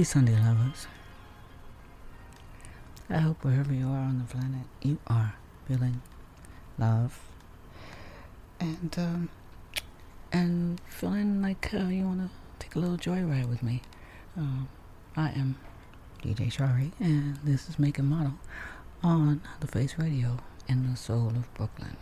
Happy Sunday, lovers. I hope wherever you are on the planet, you are feeling love and um, and feeling like uh, you want to take a little joyride with me. Um, I am DJ Sharee, and this is Make and Model on the Face Radio in the soul of Brooklyn.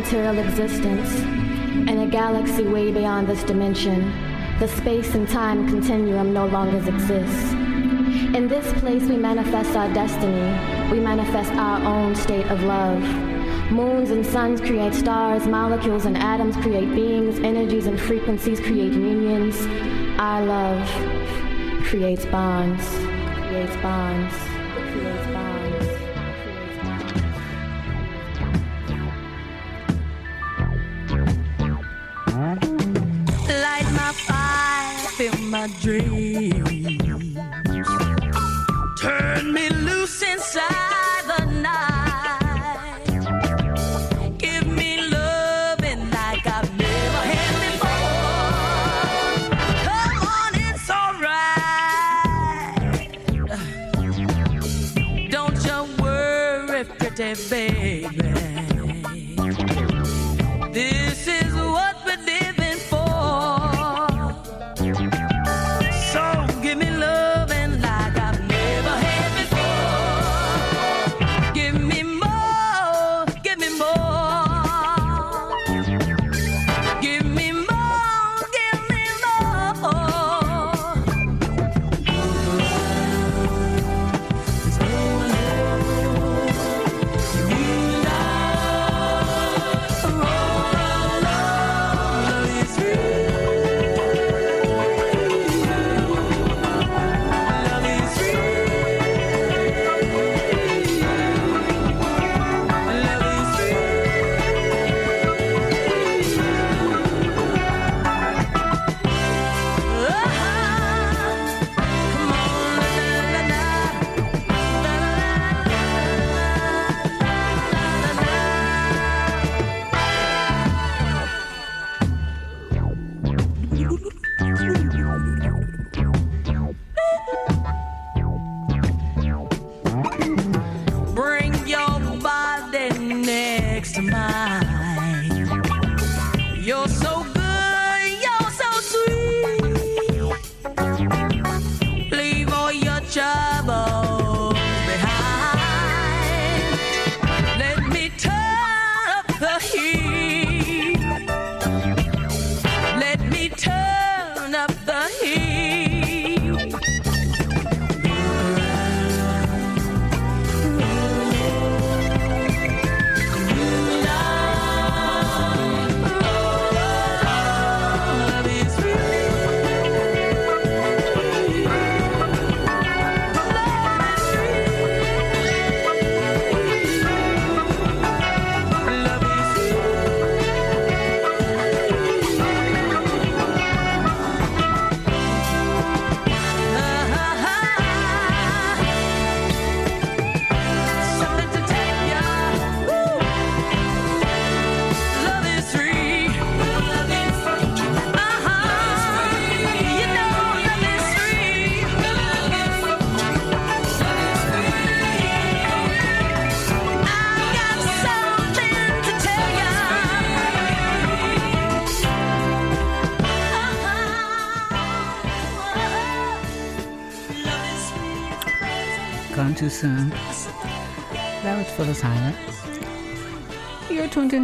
material existence, in a galaxy way beyond this dimension, the space and time continuum no longer exists. In this place, we manifest our destiny. We manifest our own state of love. Moons and suns create stars, molecules and atoms create beings, energies and frequencies create unions. Our love creates bonds, creates bonds.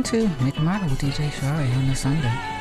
tuned into Mick Model with DJ Sharee on the Sunday.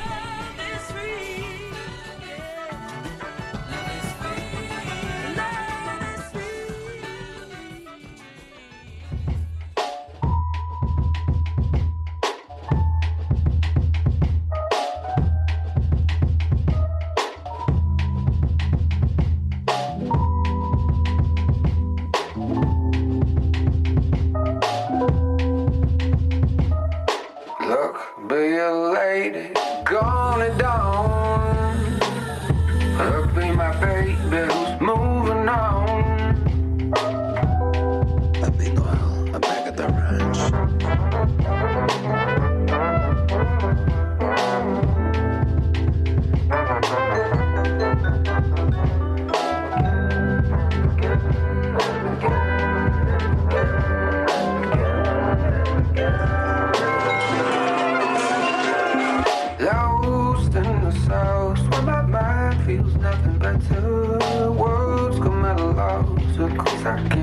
forever.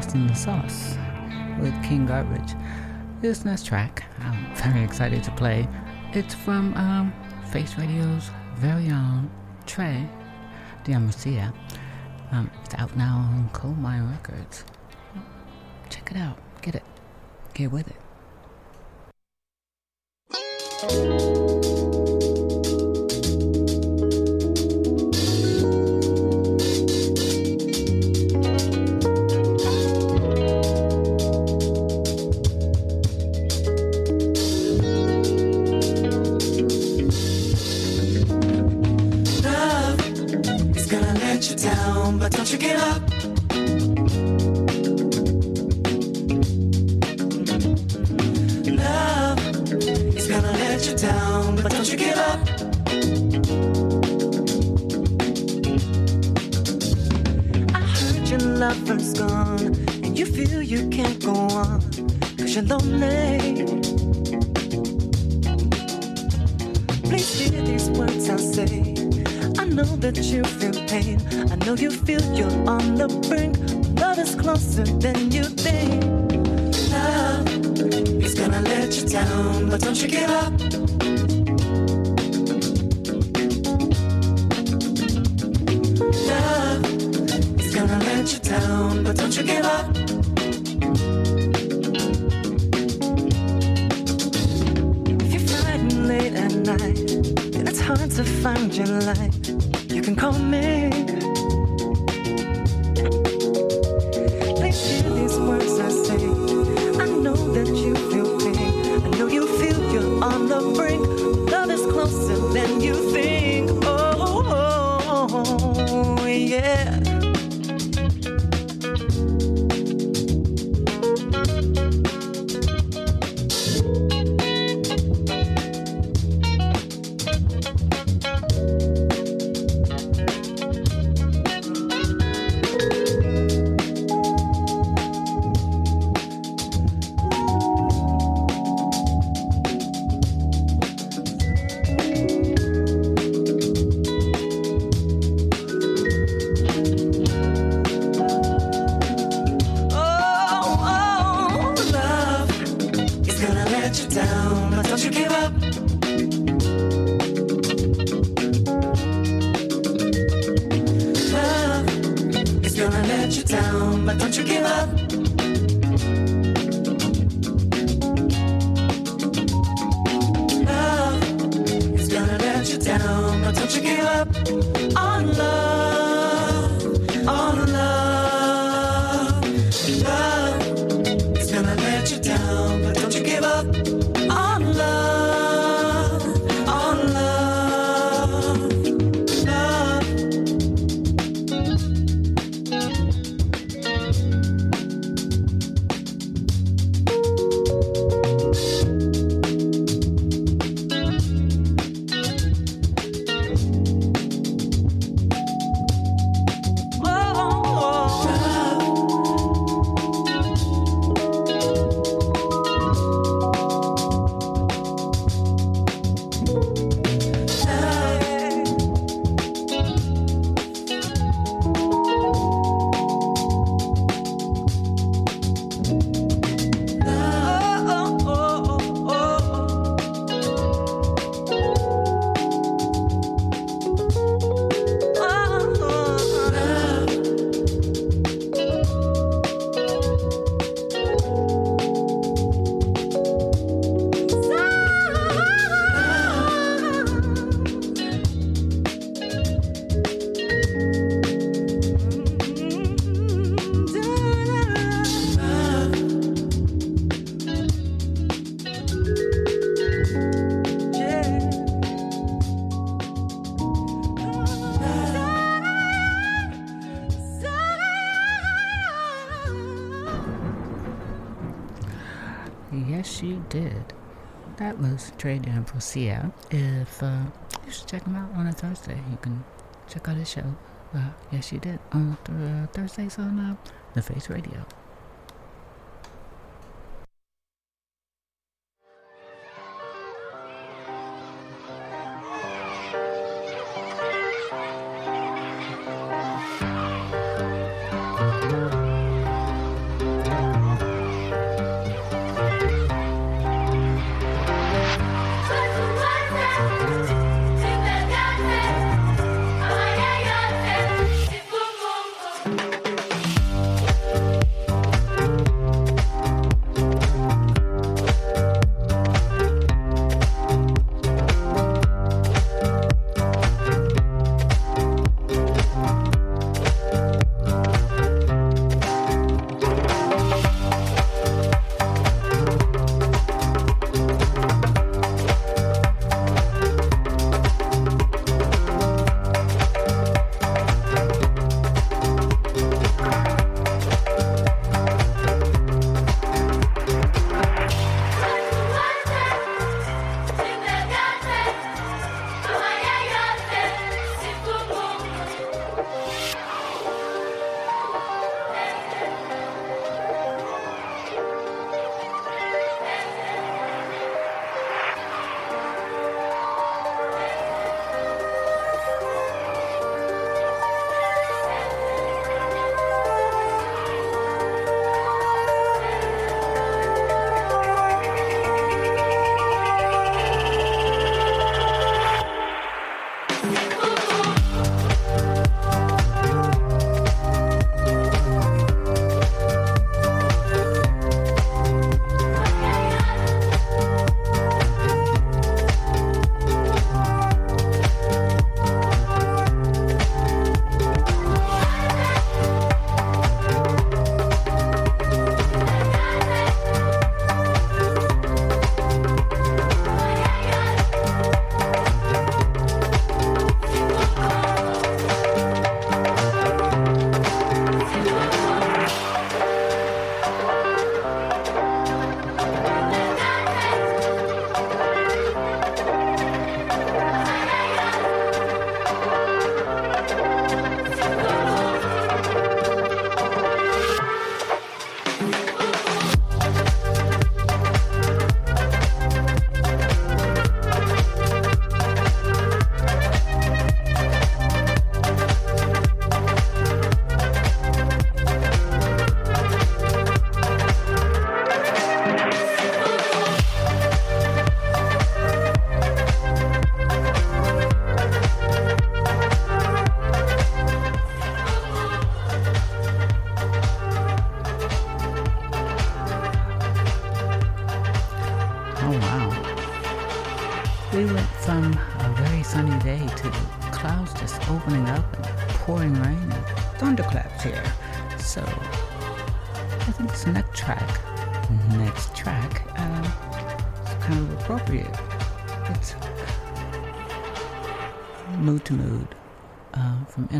lost in the sauce with King Garbage. This next track I'm very excited to play. It's from um, Face Radio's very own Trey Diamorcia. Um, it's out now on Coal Mine Records. Check it out. Get it. Get with it. these words I say. I know that you feel pain. I know you feel you're on the brink. Love is closer than you think. Love is gonna let you down, but don't you give up. Love is gonna let you down, but don't you give up. night it's hard to find your light. You can call me. Trade and Procia. If uh, you should check him out on a Thursday, you can check out his show. Uh, yes, you did on th- uh, Thursdays on uh, the Face Radio.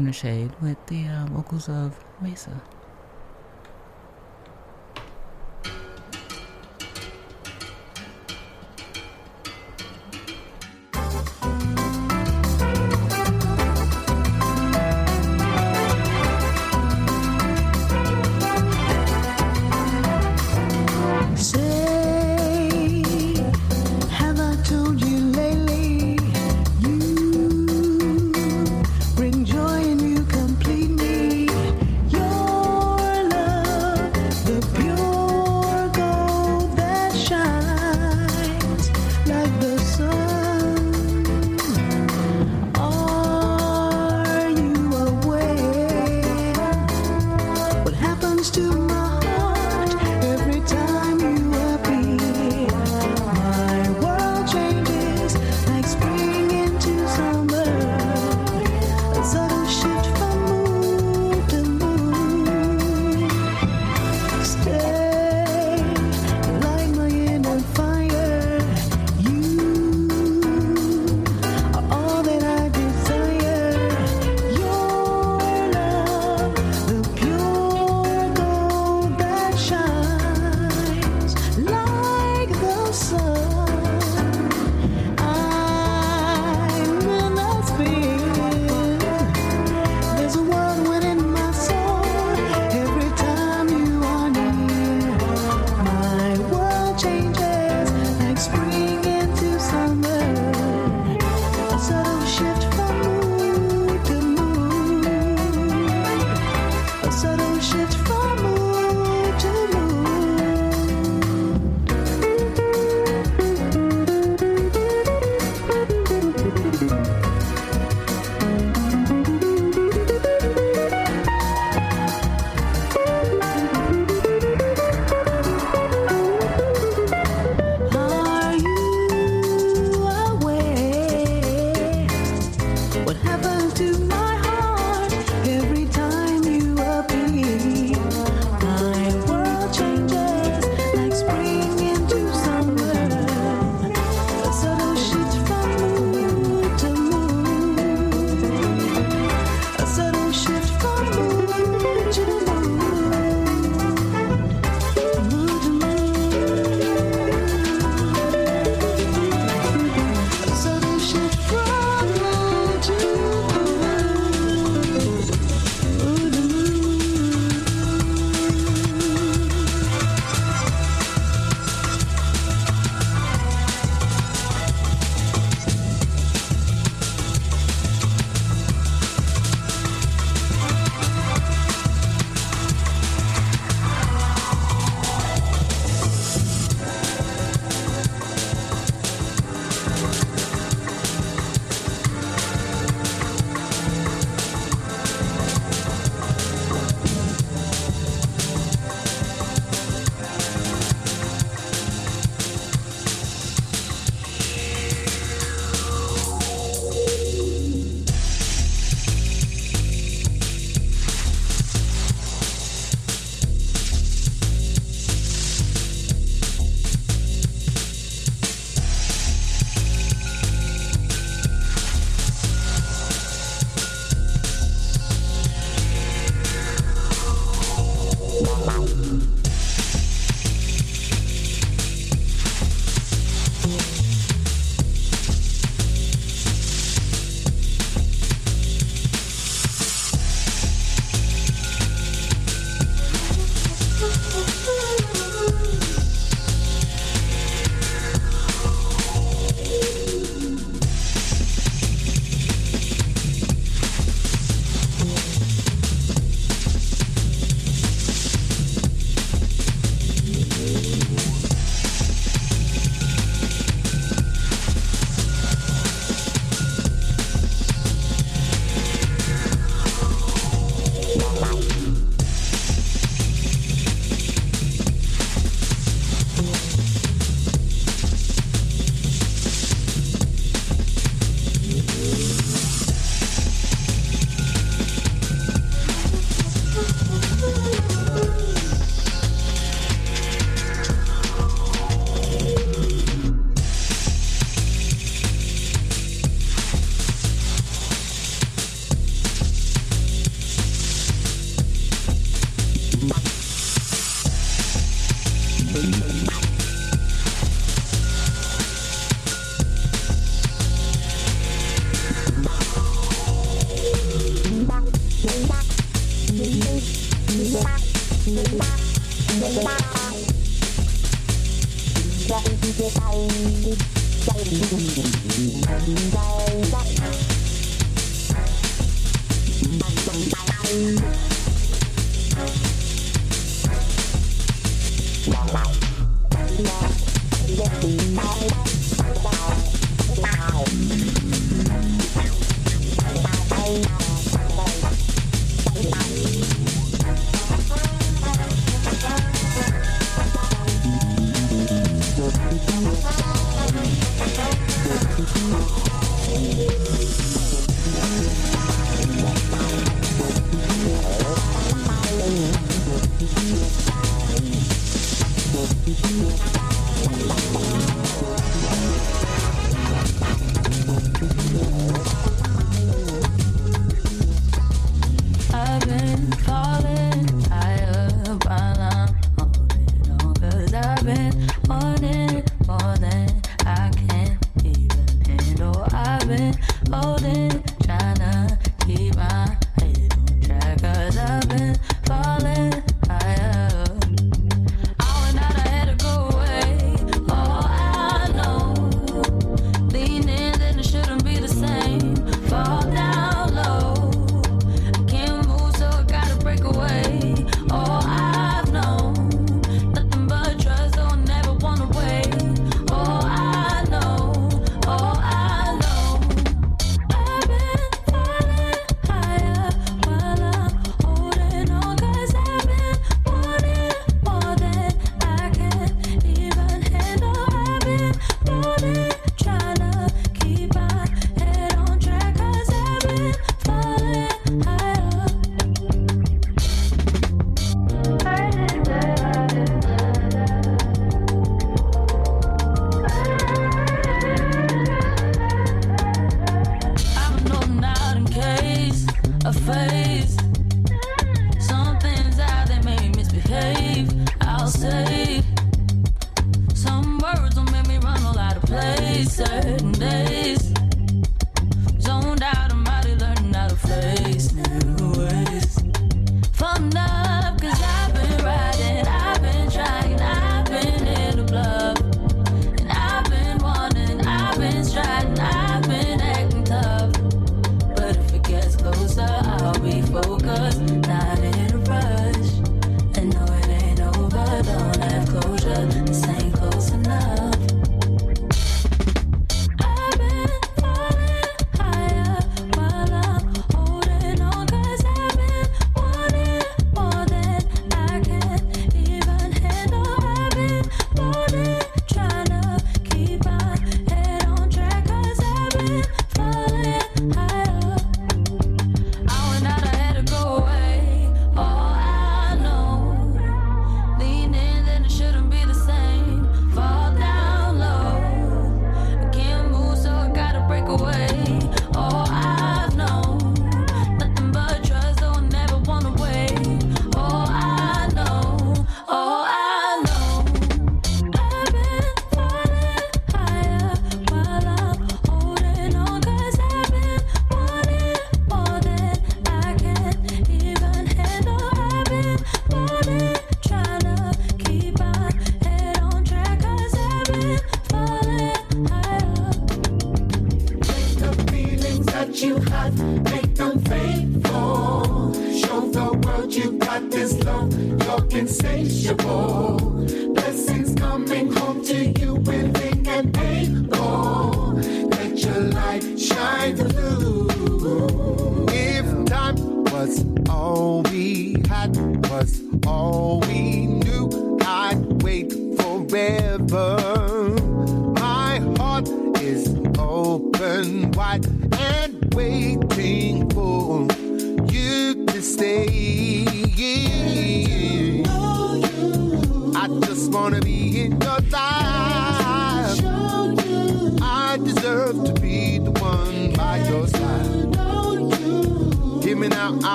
From Inner Shade with the uh, vocals of Mesa.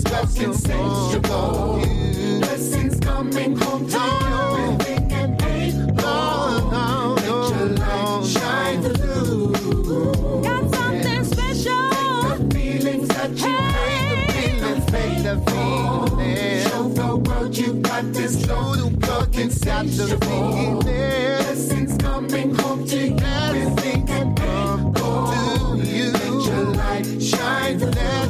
It's love insatiable. You. Blessings coming home to you. Oh. Everything and ain't long. Oh, no, Let your light shine through. Got something special. Take the feelings that you hey. hate. The feeling, fade the feeling. Show the world you got this love. Look inside the. Blessings coming home to you. Living and be long. Let your light shine through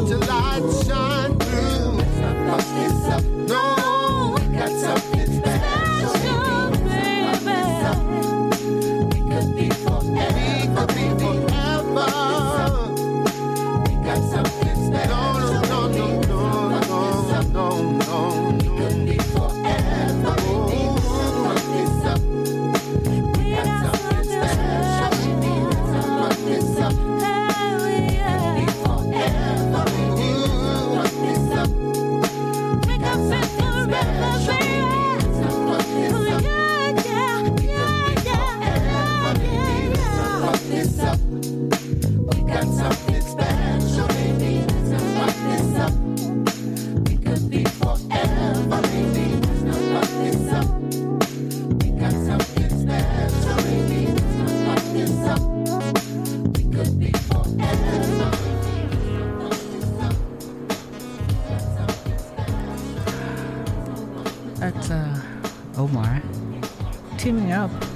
must be something.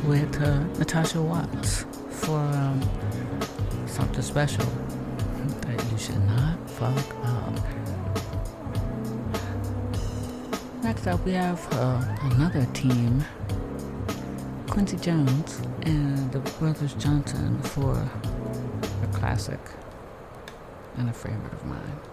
with uh, Natasha Watts for um, something special that you should not fuck up. Next up, we have uh, another team Quincy Jones and the Brothers Johnson for a classic and a favorite of mine.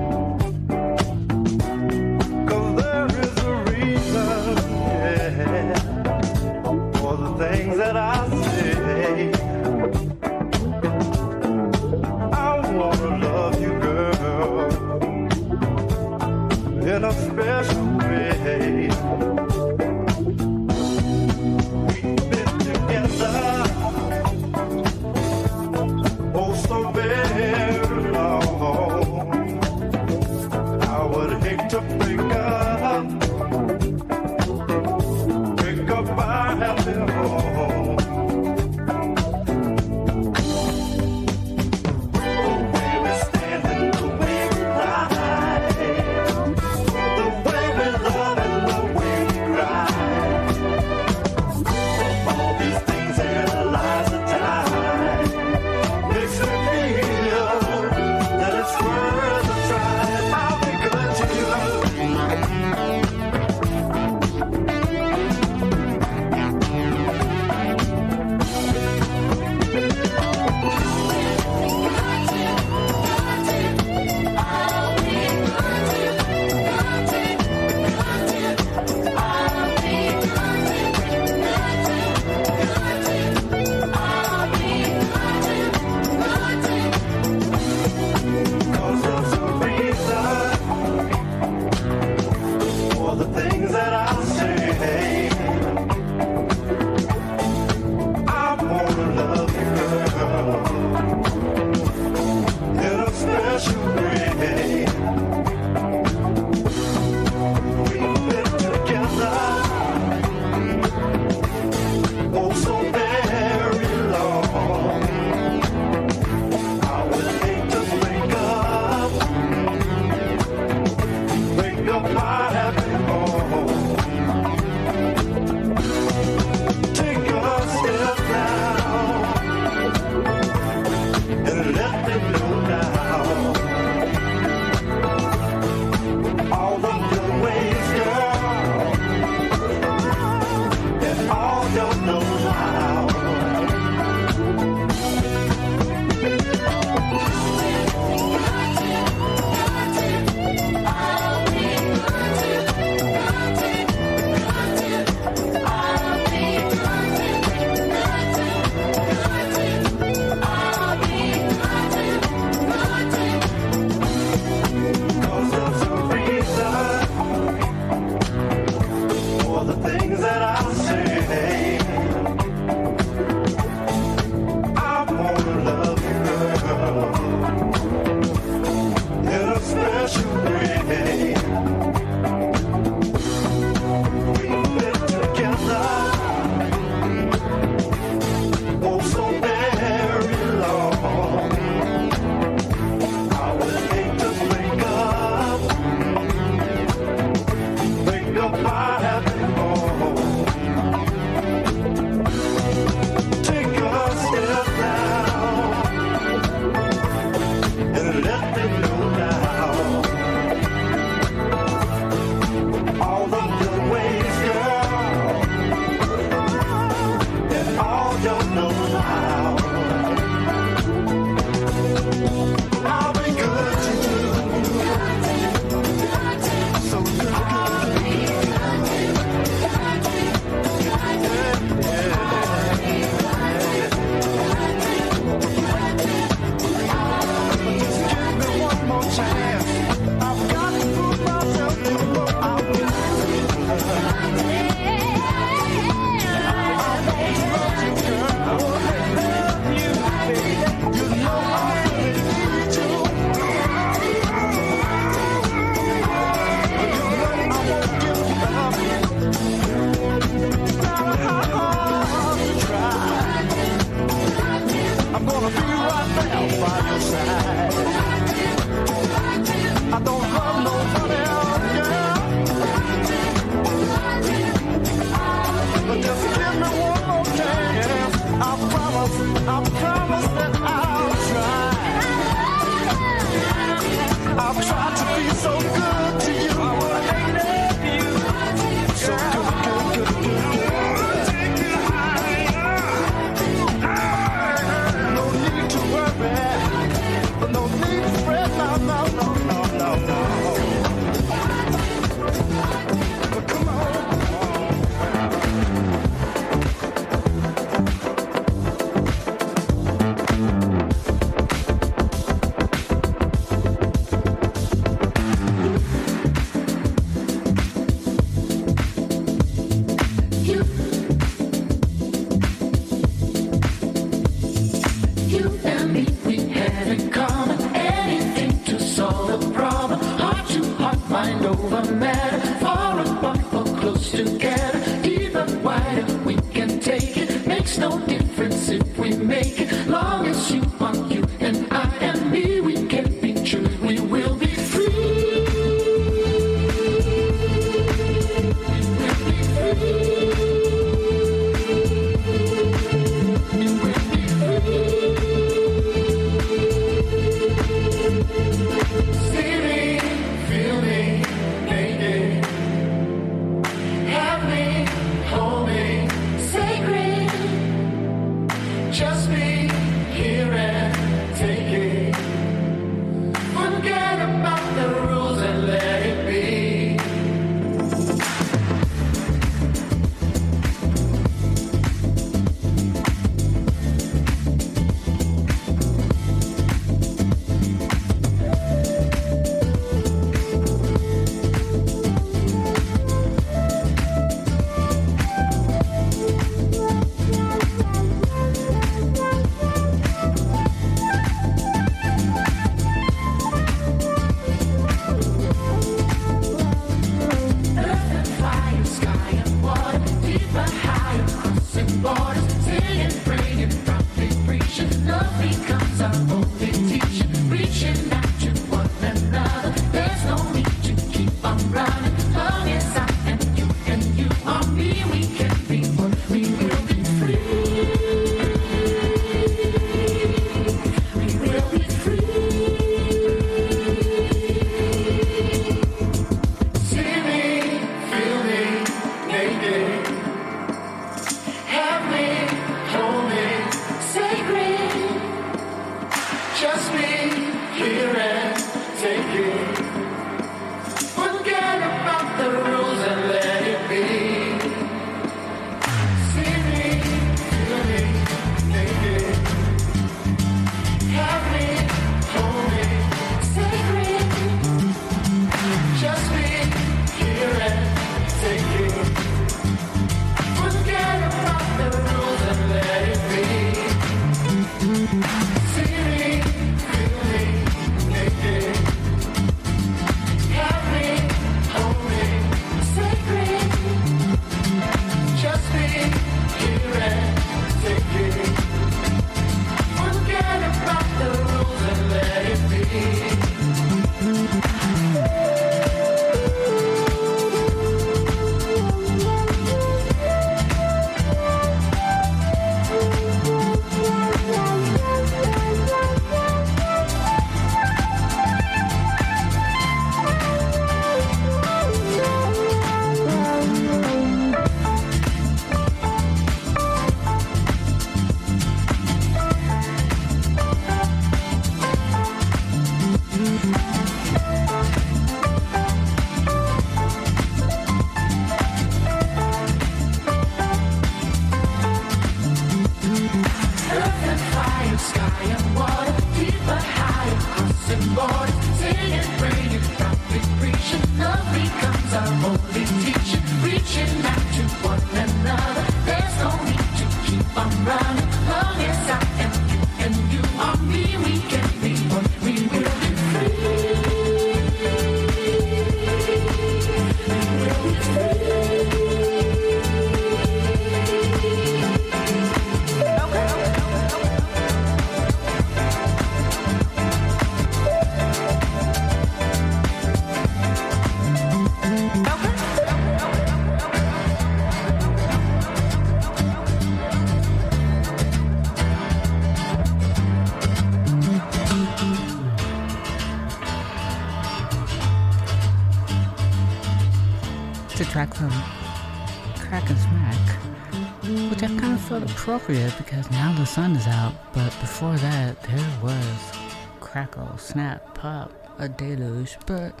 appropriate because now the sun is out, but before that, there was crackle, snap, pop, a deluge, but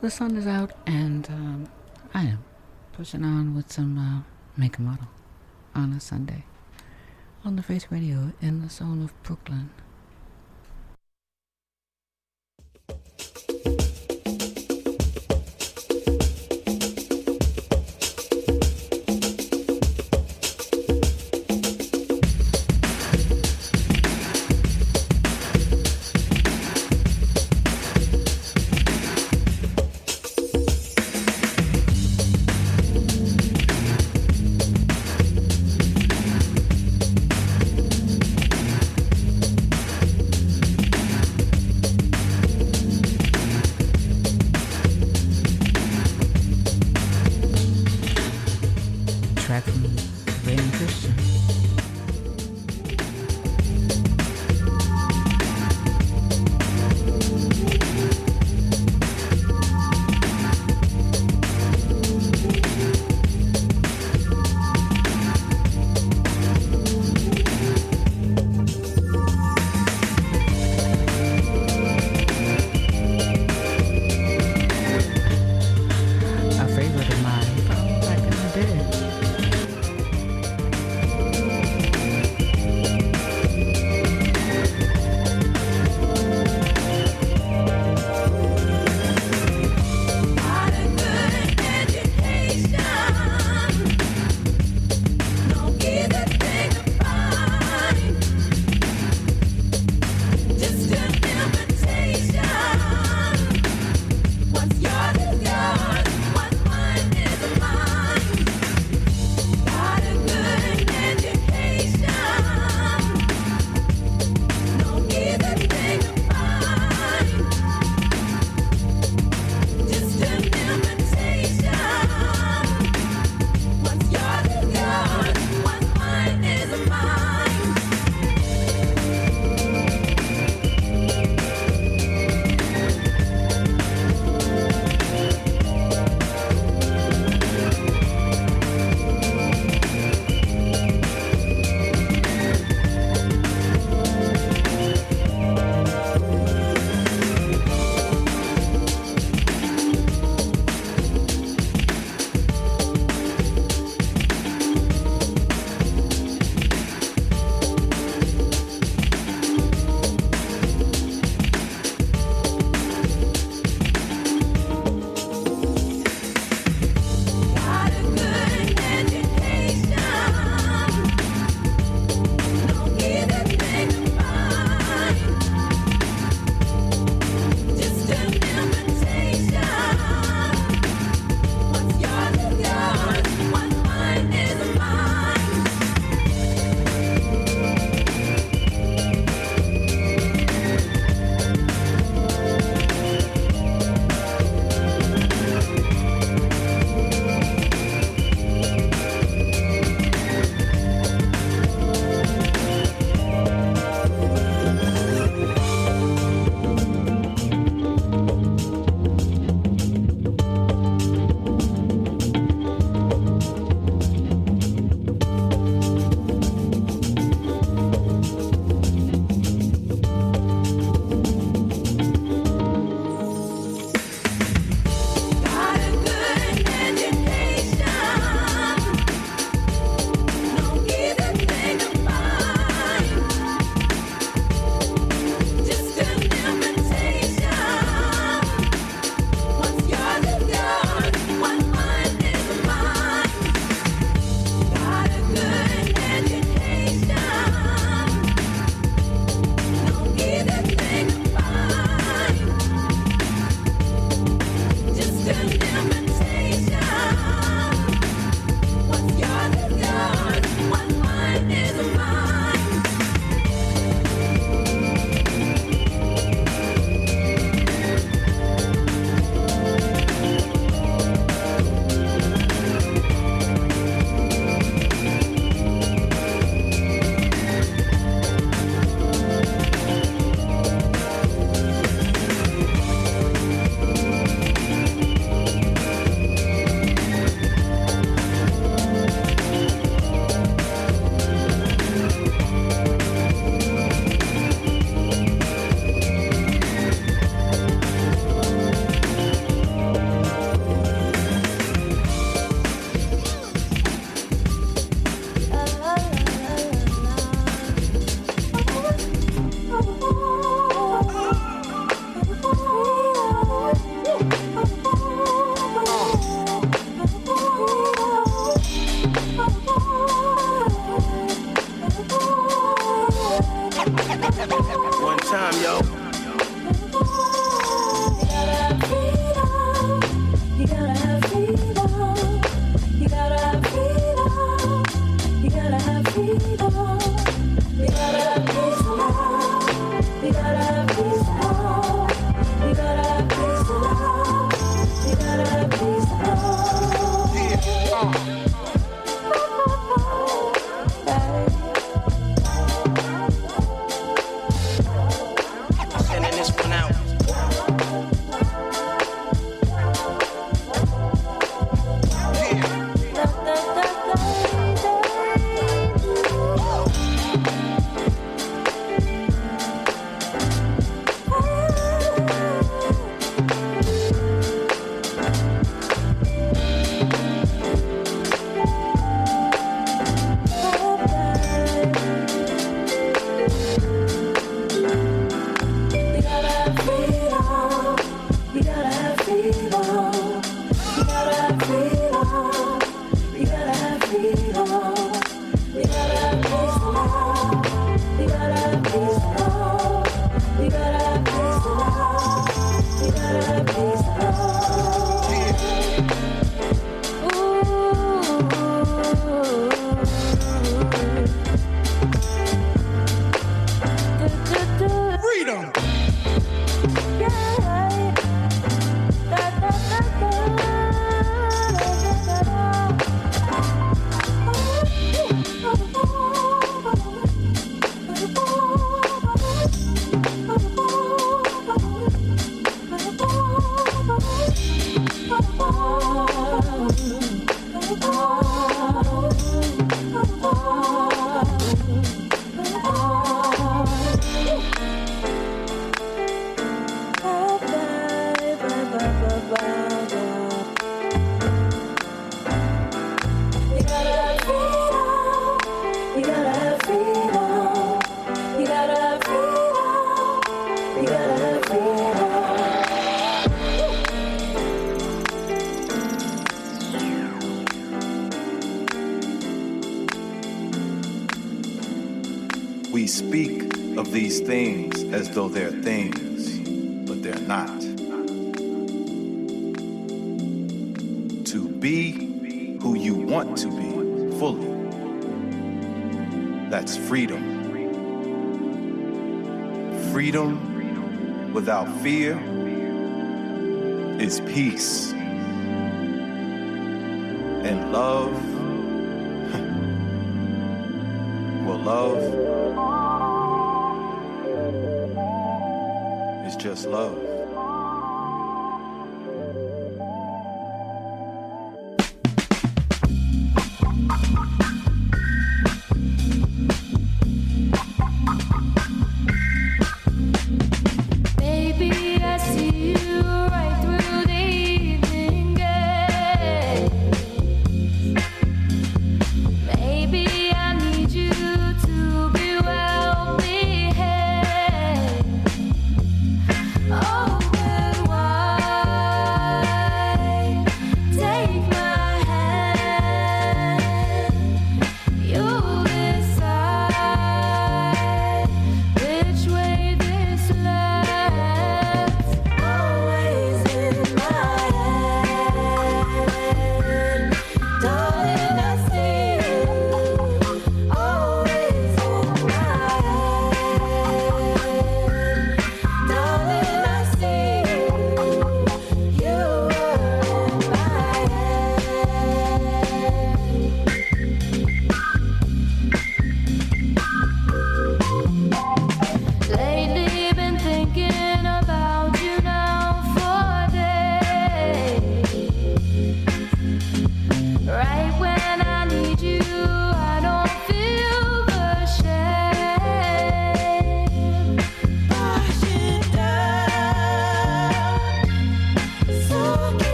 the sun is out, and um, I am pushing on with some uh, Make and Model on a Sunday on the Face Radio in the zone of Brooklyn.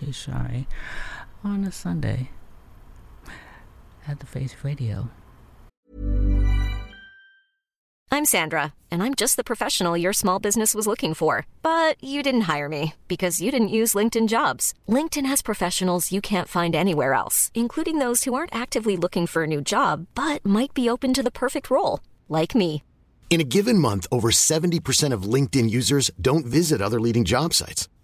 DJ Sharee on a Sunday at the Face Radio. I'm Sandra, and I'm just the professional your small business was looking for. But you didn't hire me because you didn't use LinkedIn jobs. LinkedIn has professionals you can't find anywhere else, including those who aren't actively looking for a new job but might be open to the perfect role, like me. In a given month, over 70% of LinkedIn users don't visit other leading job sites.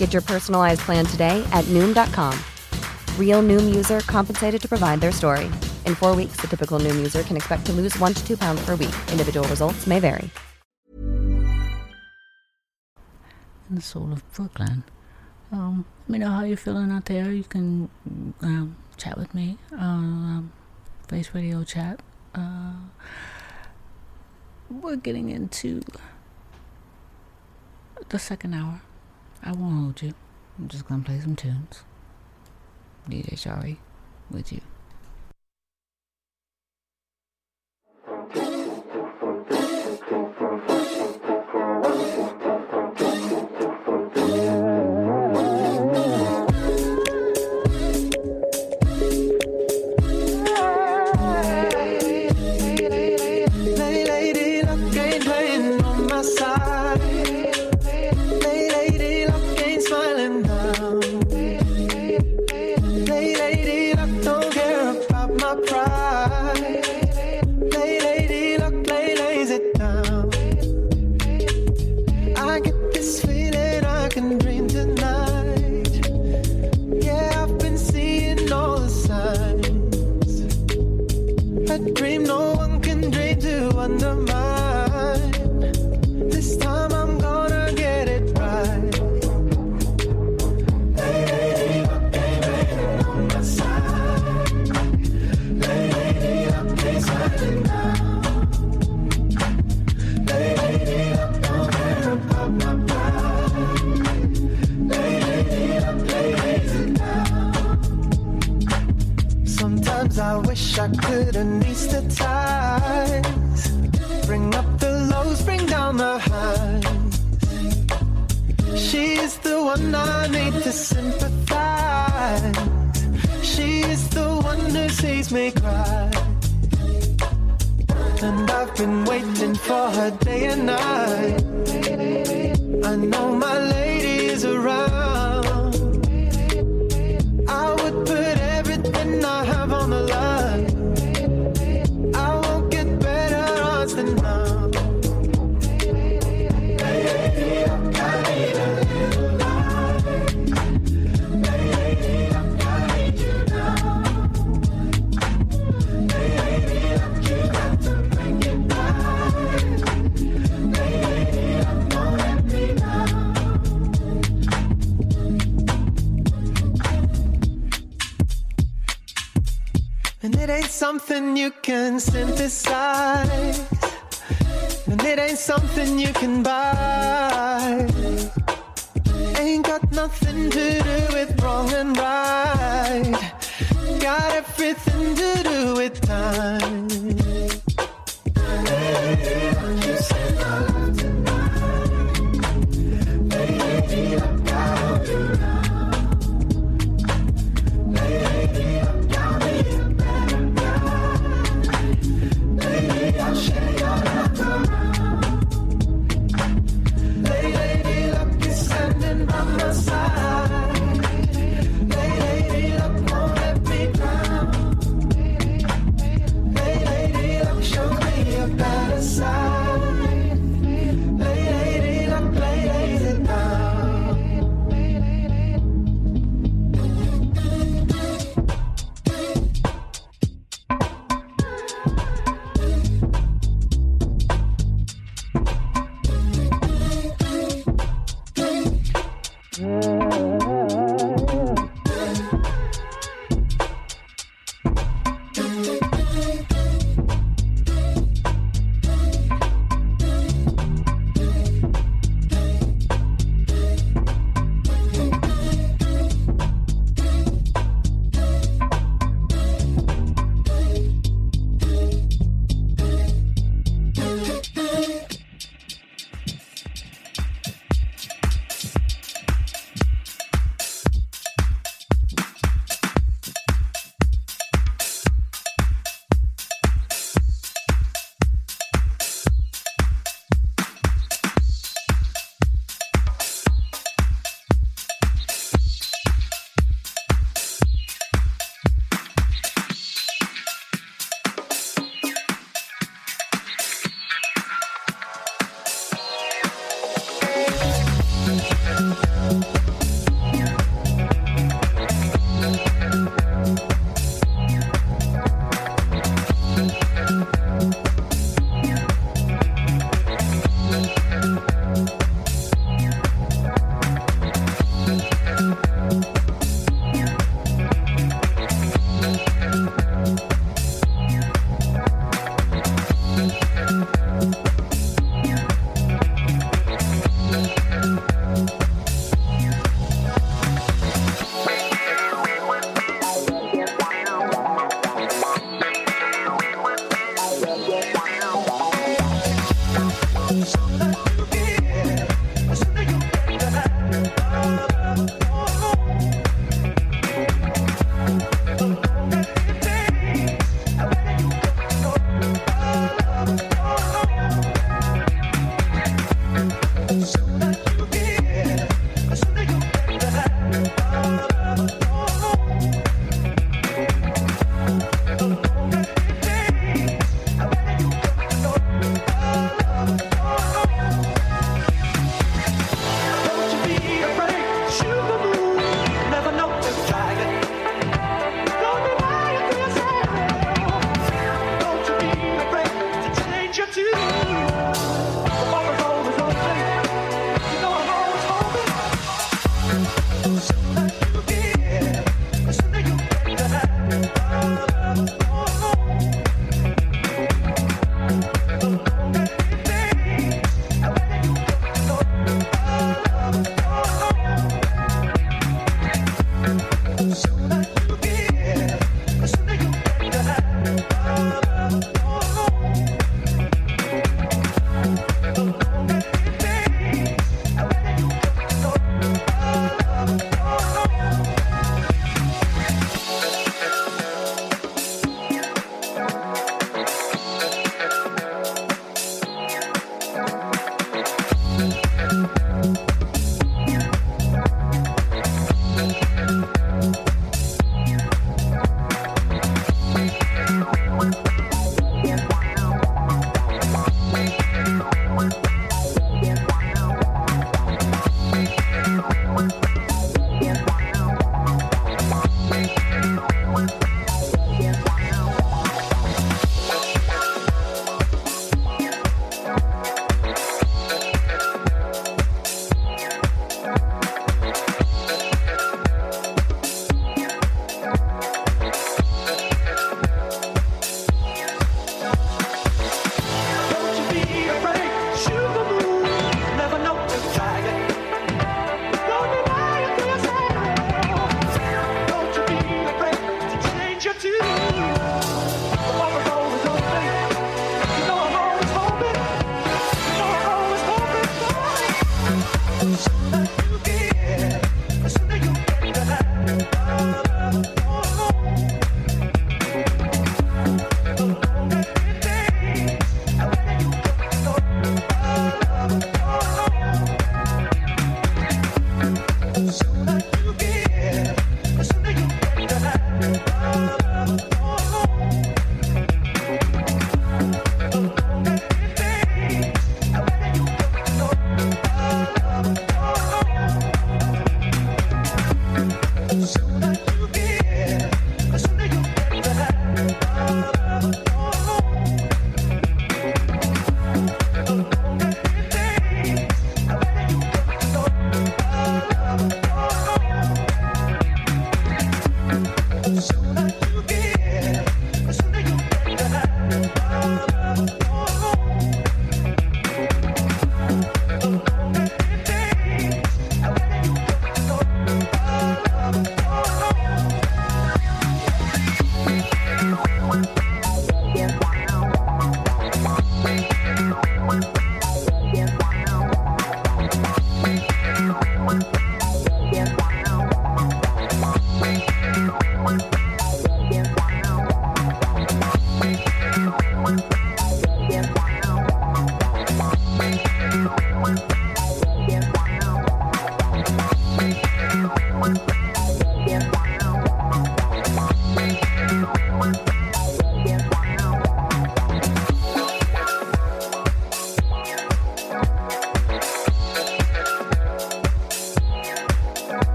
Get your personalized plan today at Noom.com. Real Noom user compensated to provide their story. In four weeks, the typical Noom user can expect to lose one to two pounds per week. Individual results may vary. in the soul of Brooklyn. Um, let me know how you're feeling out there. You can um, chat with me on um, Face Radio Chat. Uh, we're getting into the second hour. I won't hold you. I'm just gonna play some tunes. DJ Sharee with you.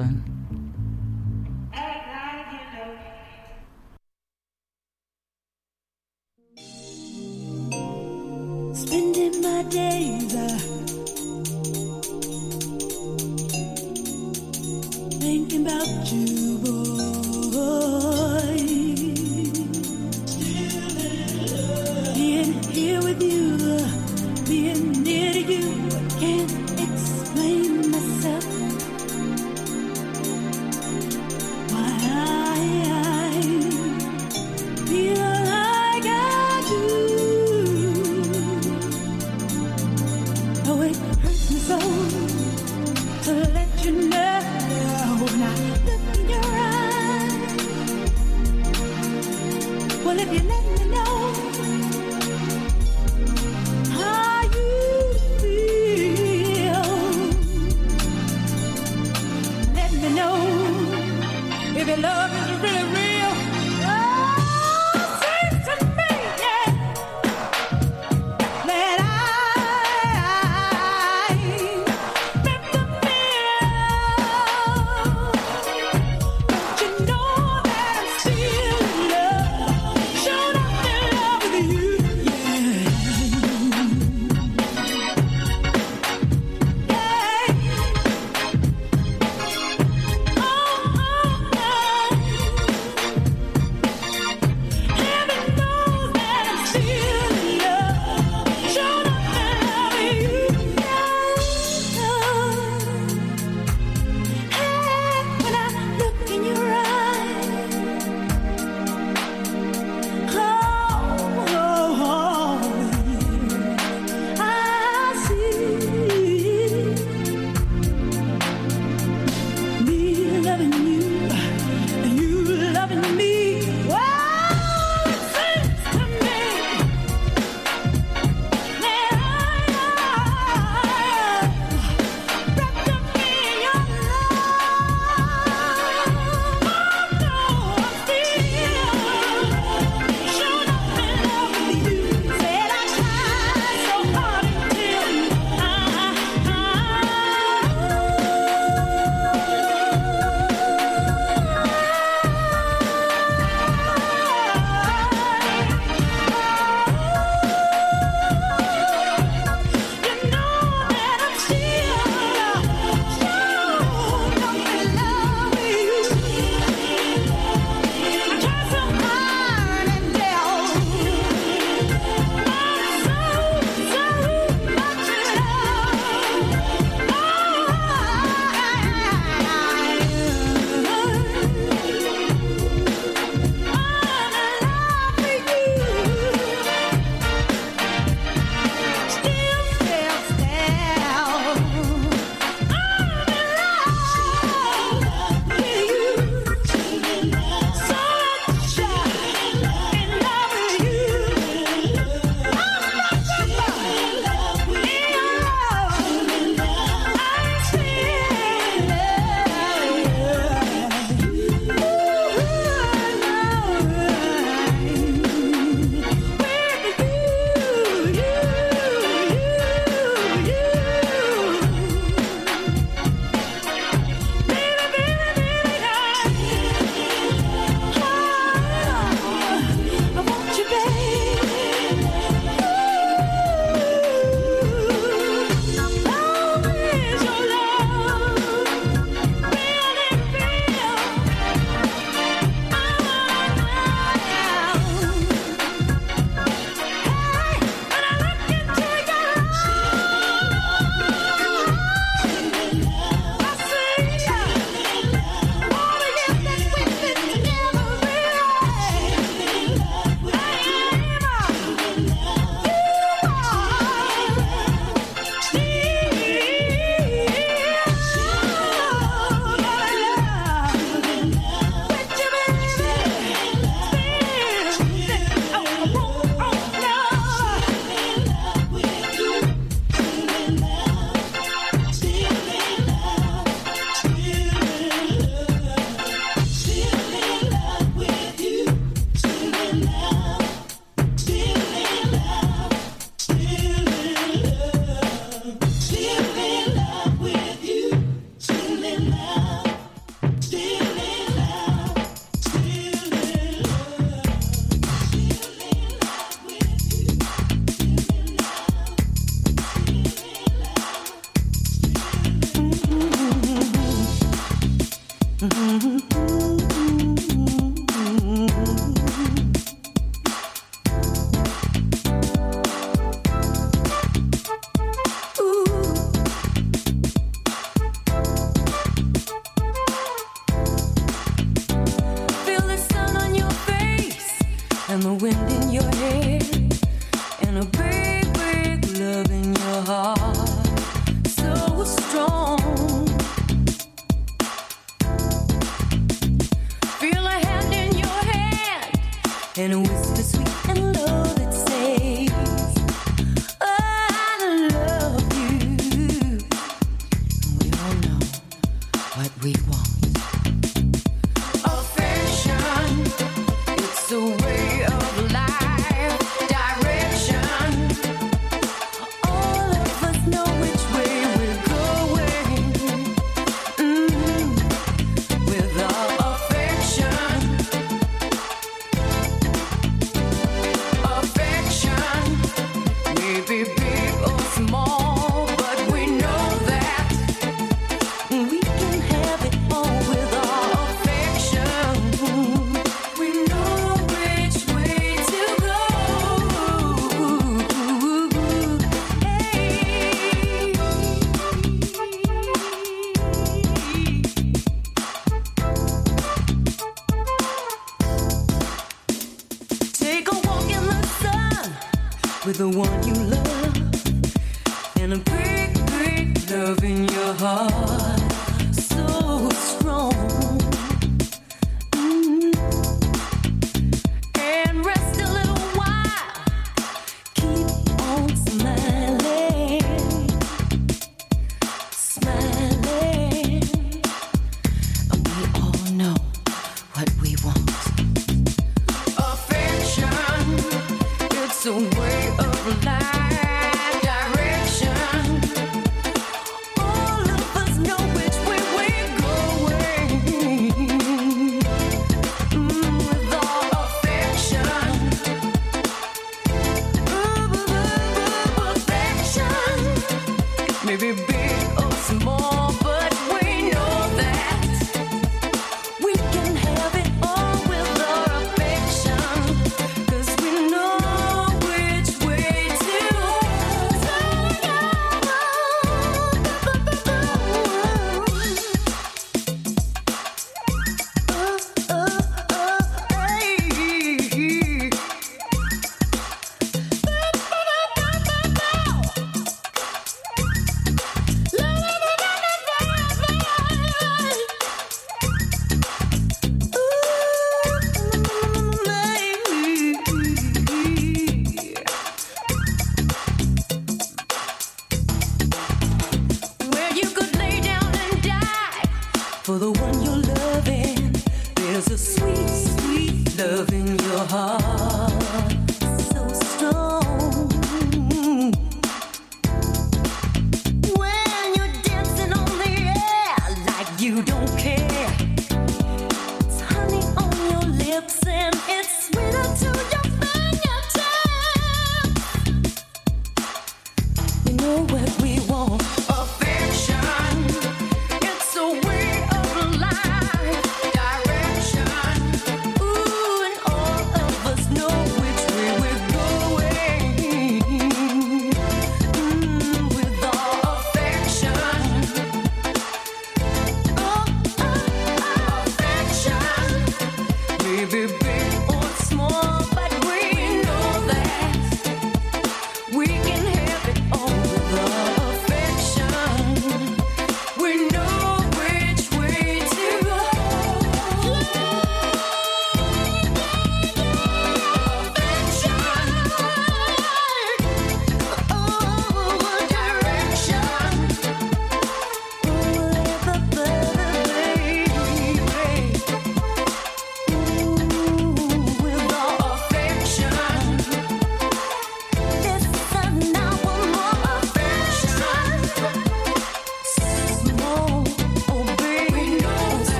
Brooklyn.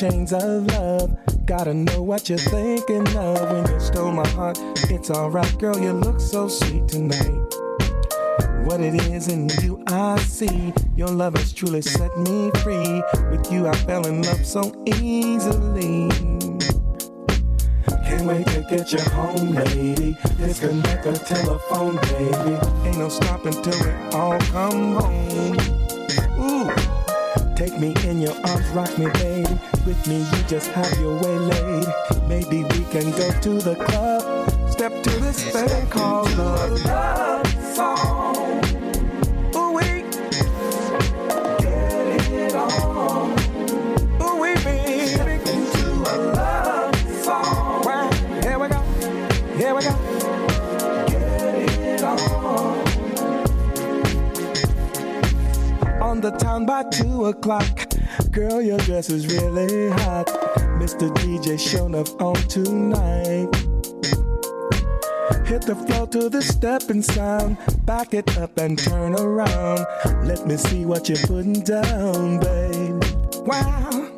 Chains of love. Gotta know what you're thinking of when you stole my heart. It's alright, girl, you look so sweet tonight. What it is in you I see. Your love has truly set me free. With you I fell in love so easily. Can't wait to get you home, lady. Disconnect the telephone, baby. Ain't no stopping till we all come home. Me in your arms, rock me, baby. With me, you just have your way, lady. Maybe we can go to the club. Step to this thing called love. The town by two o'clock. Girl, your dress is really hot. Mr. DJ shown up on tonight. Hit the floor to the stepping sound. Back it up and turn around. Let me see what you're putting down, babe. Wow.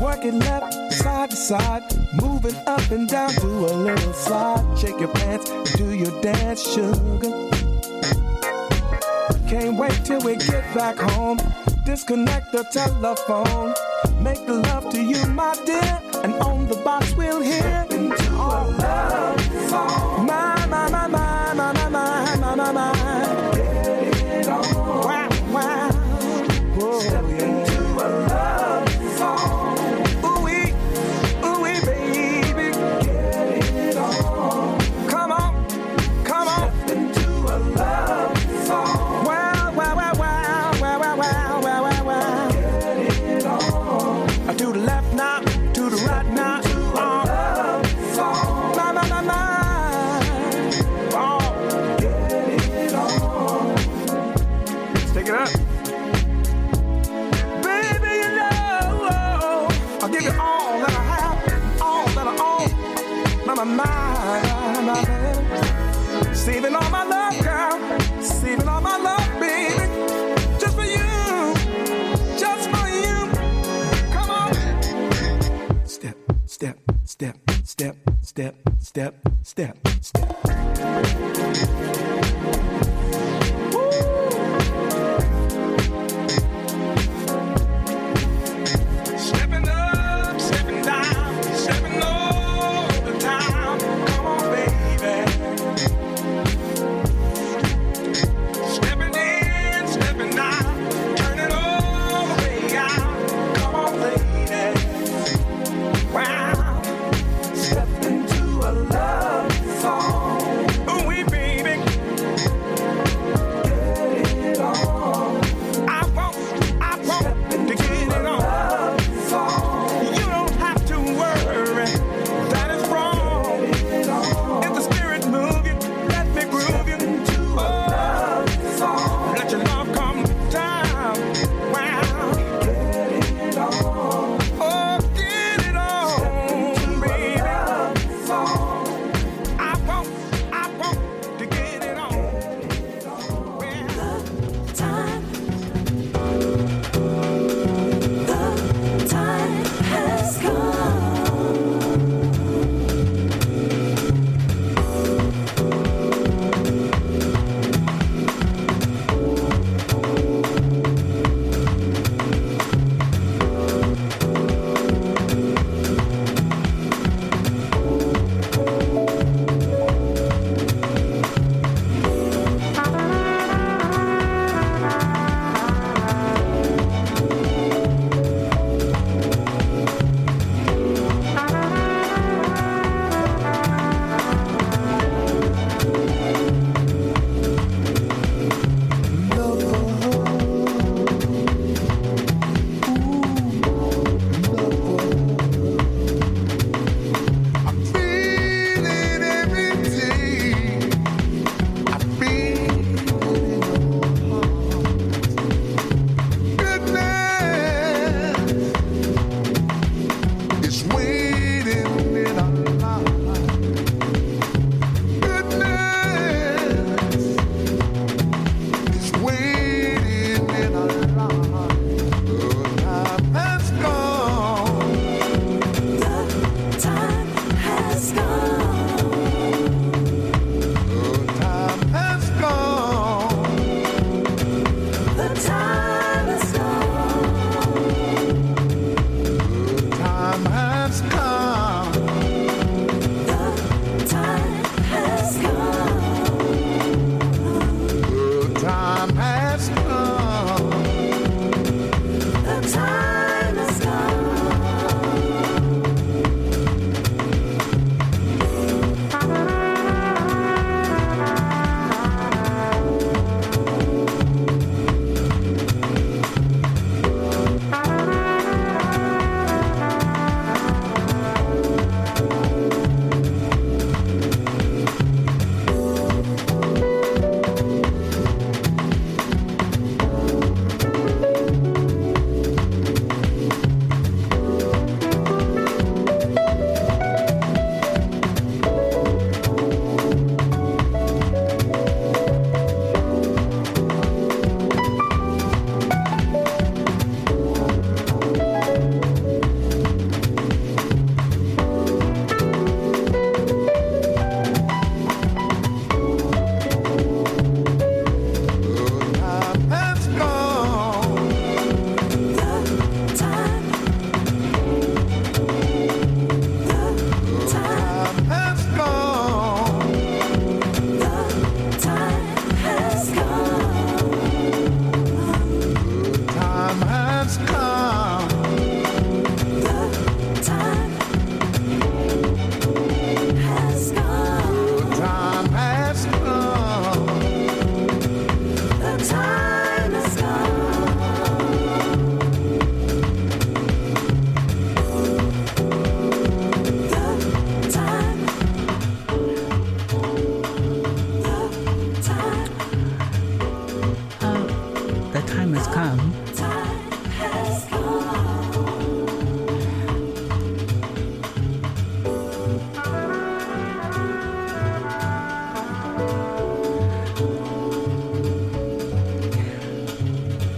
Work it left, side to side. Moving up and down, do a little slide. Shake your pants, do your dance, sugar. Can't wait till we get back home. Disconnect the telephone. Make the love to you, my dear. And on the box we'll hear love song. My,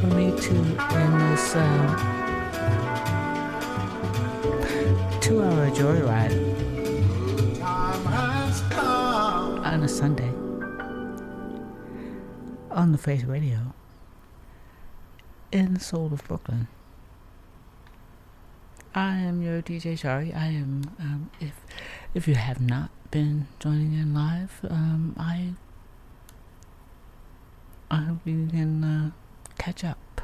For me to end this um, two-hour joyride on a Sunday on the Face Radio in the soul of Brooklyn. I am your DJ Sharee. I am. Um, if if you have not been joining in live, um, I I hope you can uh, catch up.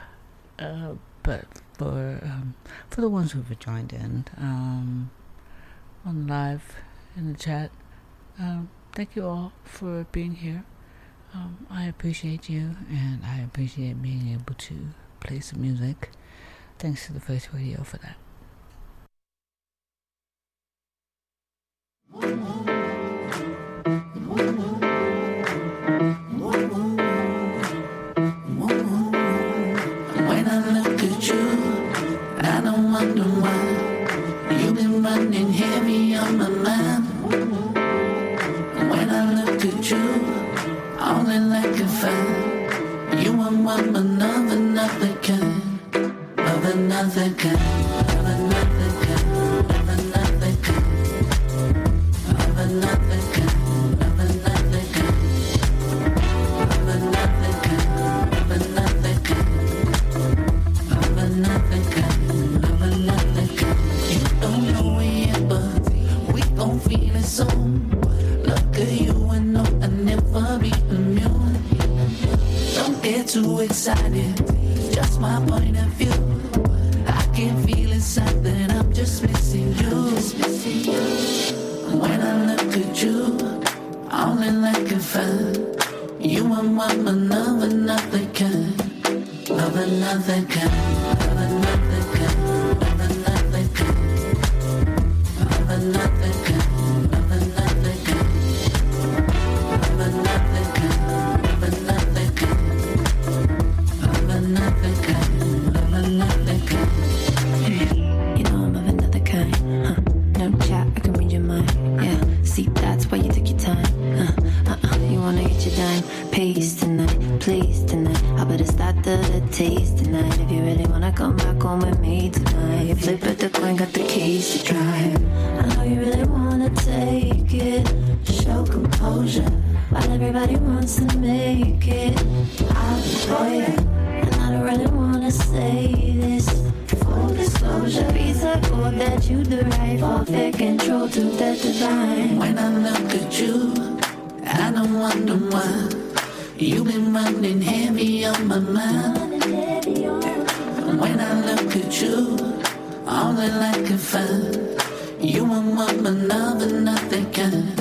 Uh, but for um, for the ones who've joined in um, on live in the chat, um, thank you all for being here. Um, I appreciate you, and I appreciate being able to play some music. Thanks to the Face Radio for that. When I look at you, I don't wonder why you've been running heavy on my mind. When I look at you, all that I can find, don't feel it so too excited, just my point of view. I can feel inside that I'm just missing you. When I look at you, that I can find, you are one of another kind. Of another kind, taste tonight. If you really wanna come back home with me tonight, flip it the coin, got the keys to drive. I know you really wanna take it, show composure, while everybody wants to make it. I'll for you, and I don't really wanna say this. Full disclosure, I code that you derive all fair control to the divine. When I look at you, I don't wonder why you've been running heavy on my mind you, all that I can find. You and one another, nothing can.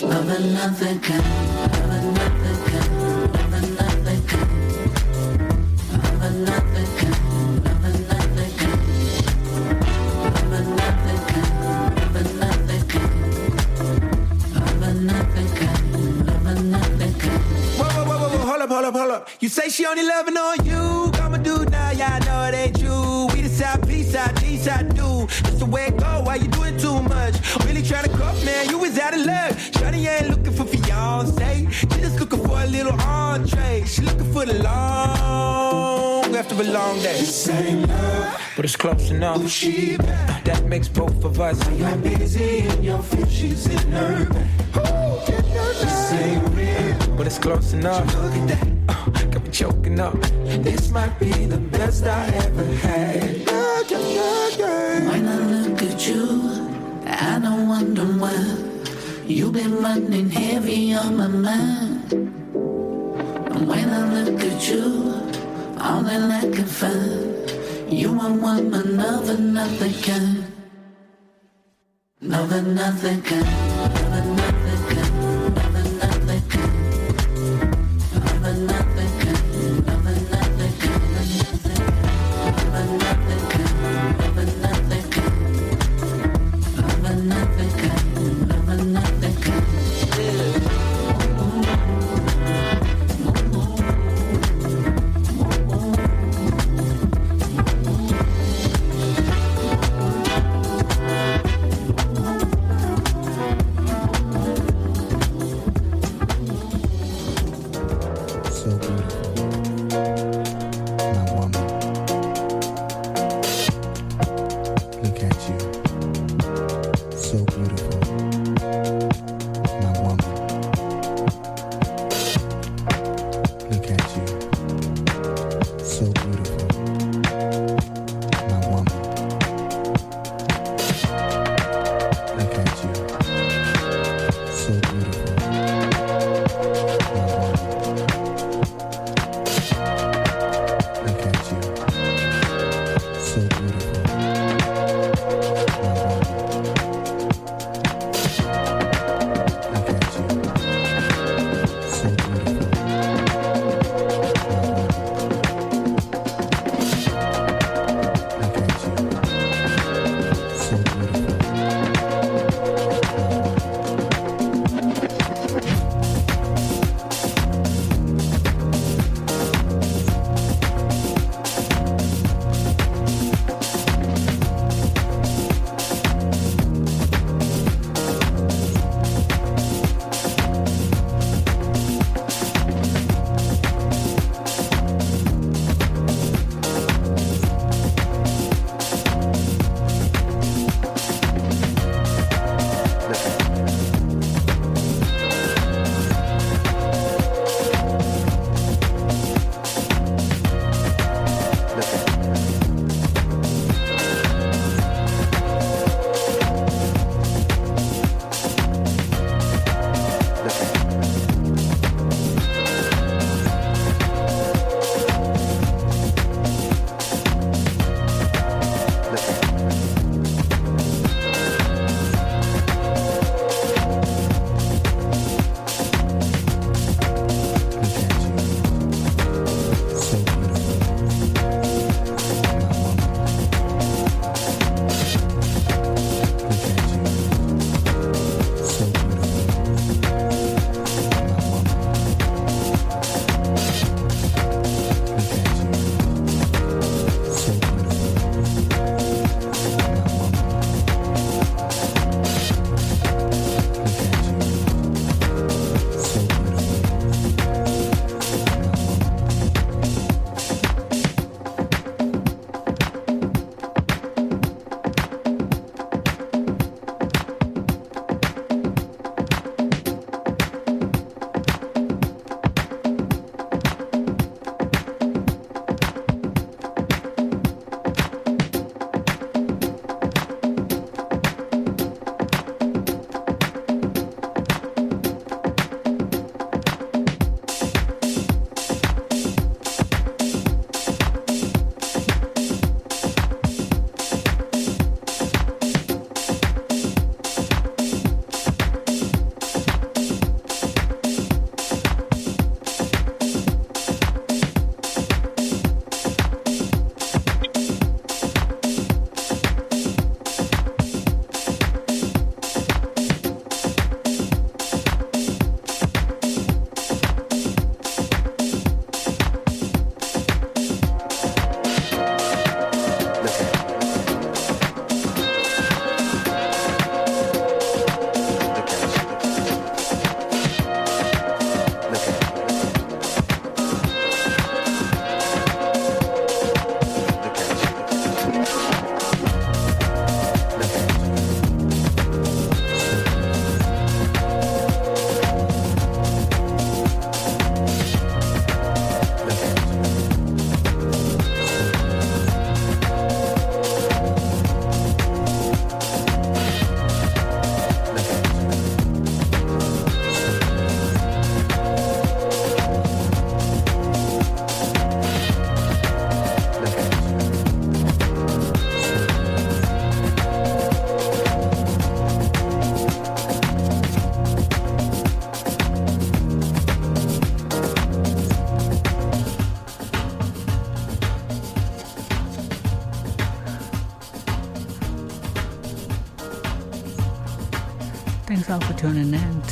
Love another can, love another can, love another can, love another can. Hold up, hold up, hold up. You say she only loving on you. Come and do now, yeah, I know it ain't true. That's the way it go, why you doing too much? Really trying to cuff, man, you was out of luck. Shawty ain't looking for fiance. She just looking for a little entree. She looking for the long after a long day. Same love, but it's close enough. She That makes both of us. I'm busy in your field, she's in her Same real, but it's close enough. Look at that, uh, got me choking up. This might be the best I ever had. When I look at you, I don't wonder why. You've been running heavy on my mind. And when I look at you, all that I can find, you are one another kind, of another kind, of another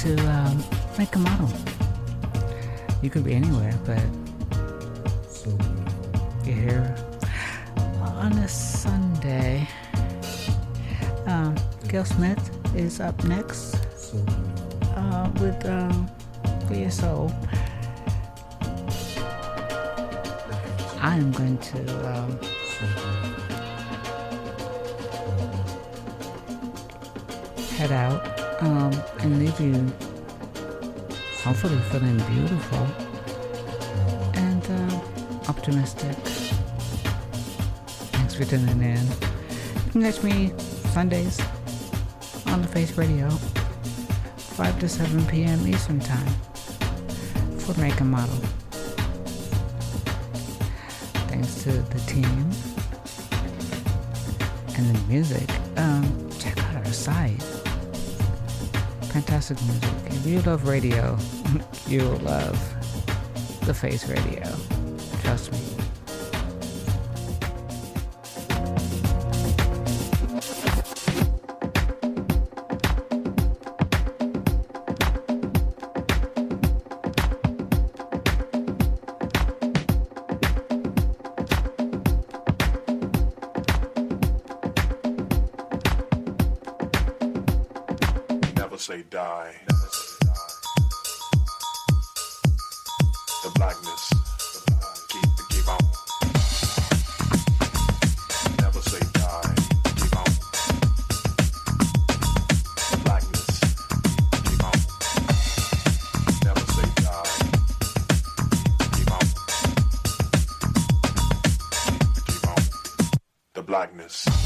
to um, Make and Model. You could be anywhere, but you're here on a Sunday. Um, Gail Smith is up next hopefully feeling beautiful and uh, optimistic. Thanks for tuning in. You can catch me Sundays on the Face Radio, 5 to 7 p.m. Eastern Time for Make and Model. Thanks to the team and the music. Um, check out our site. Fantastic music. If you love radio, you'll love the Face Radio. Blackness.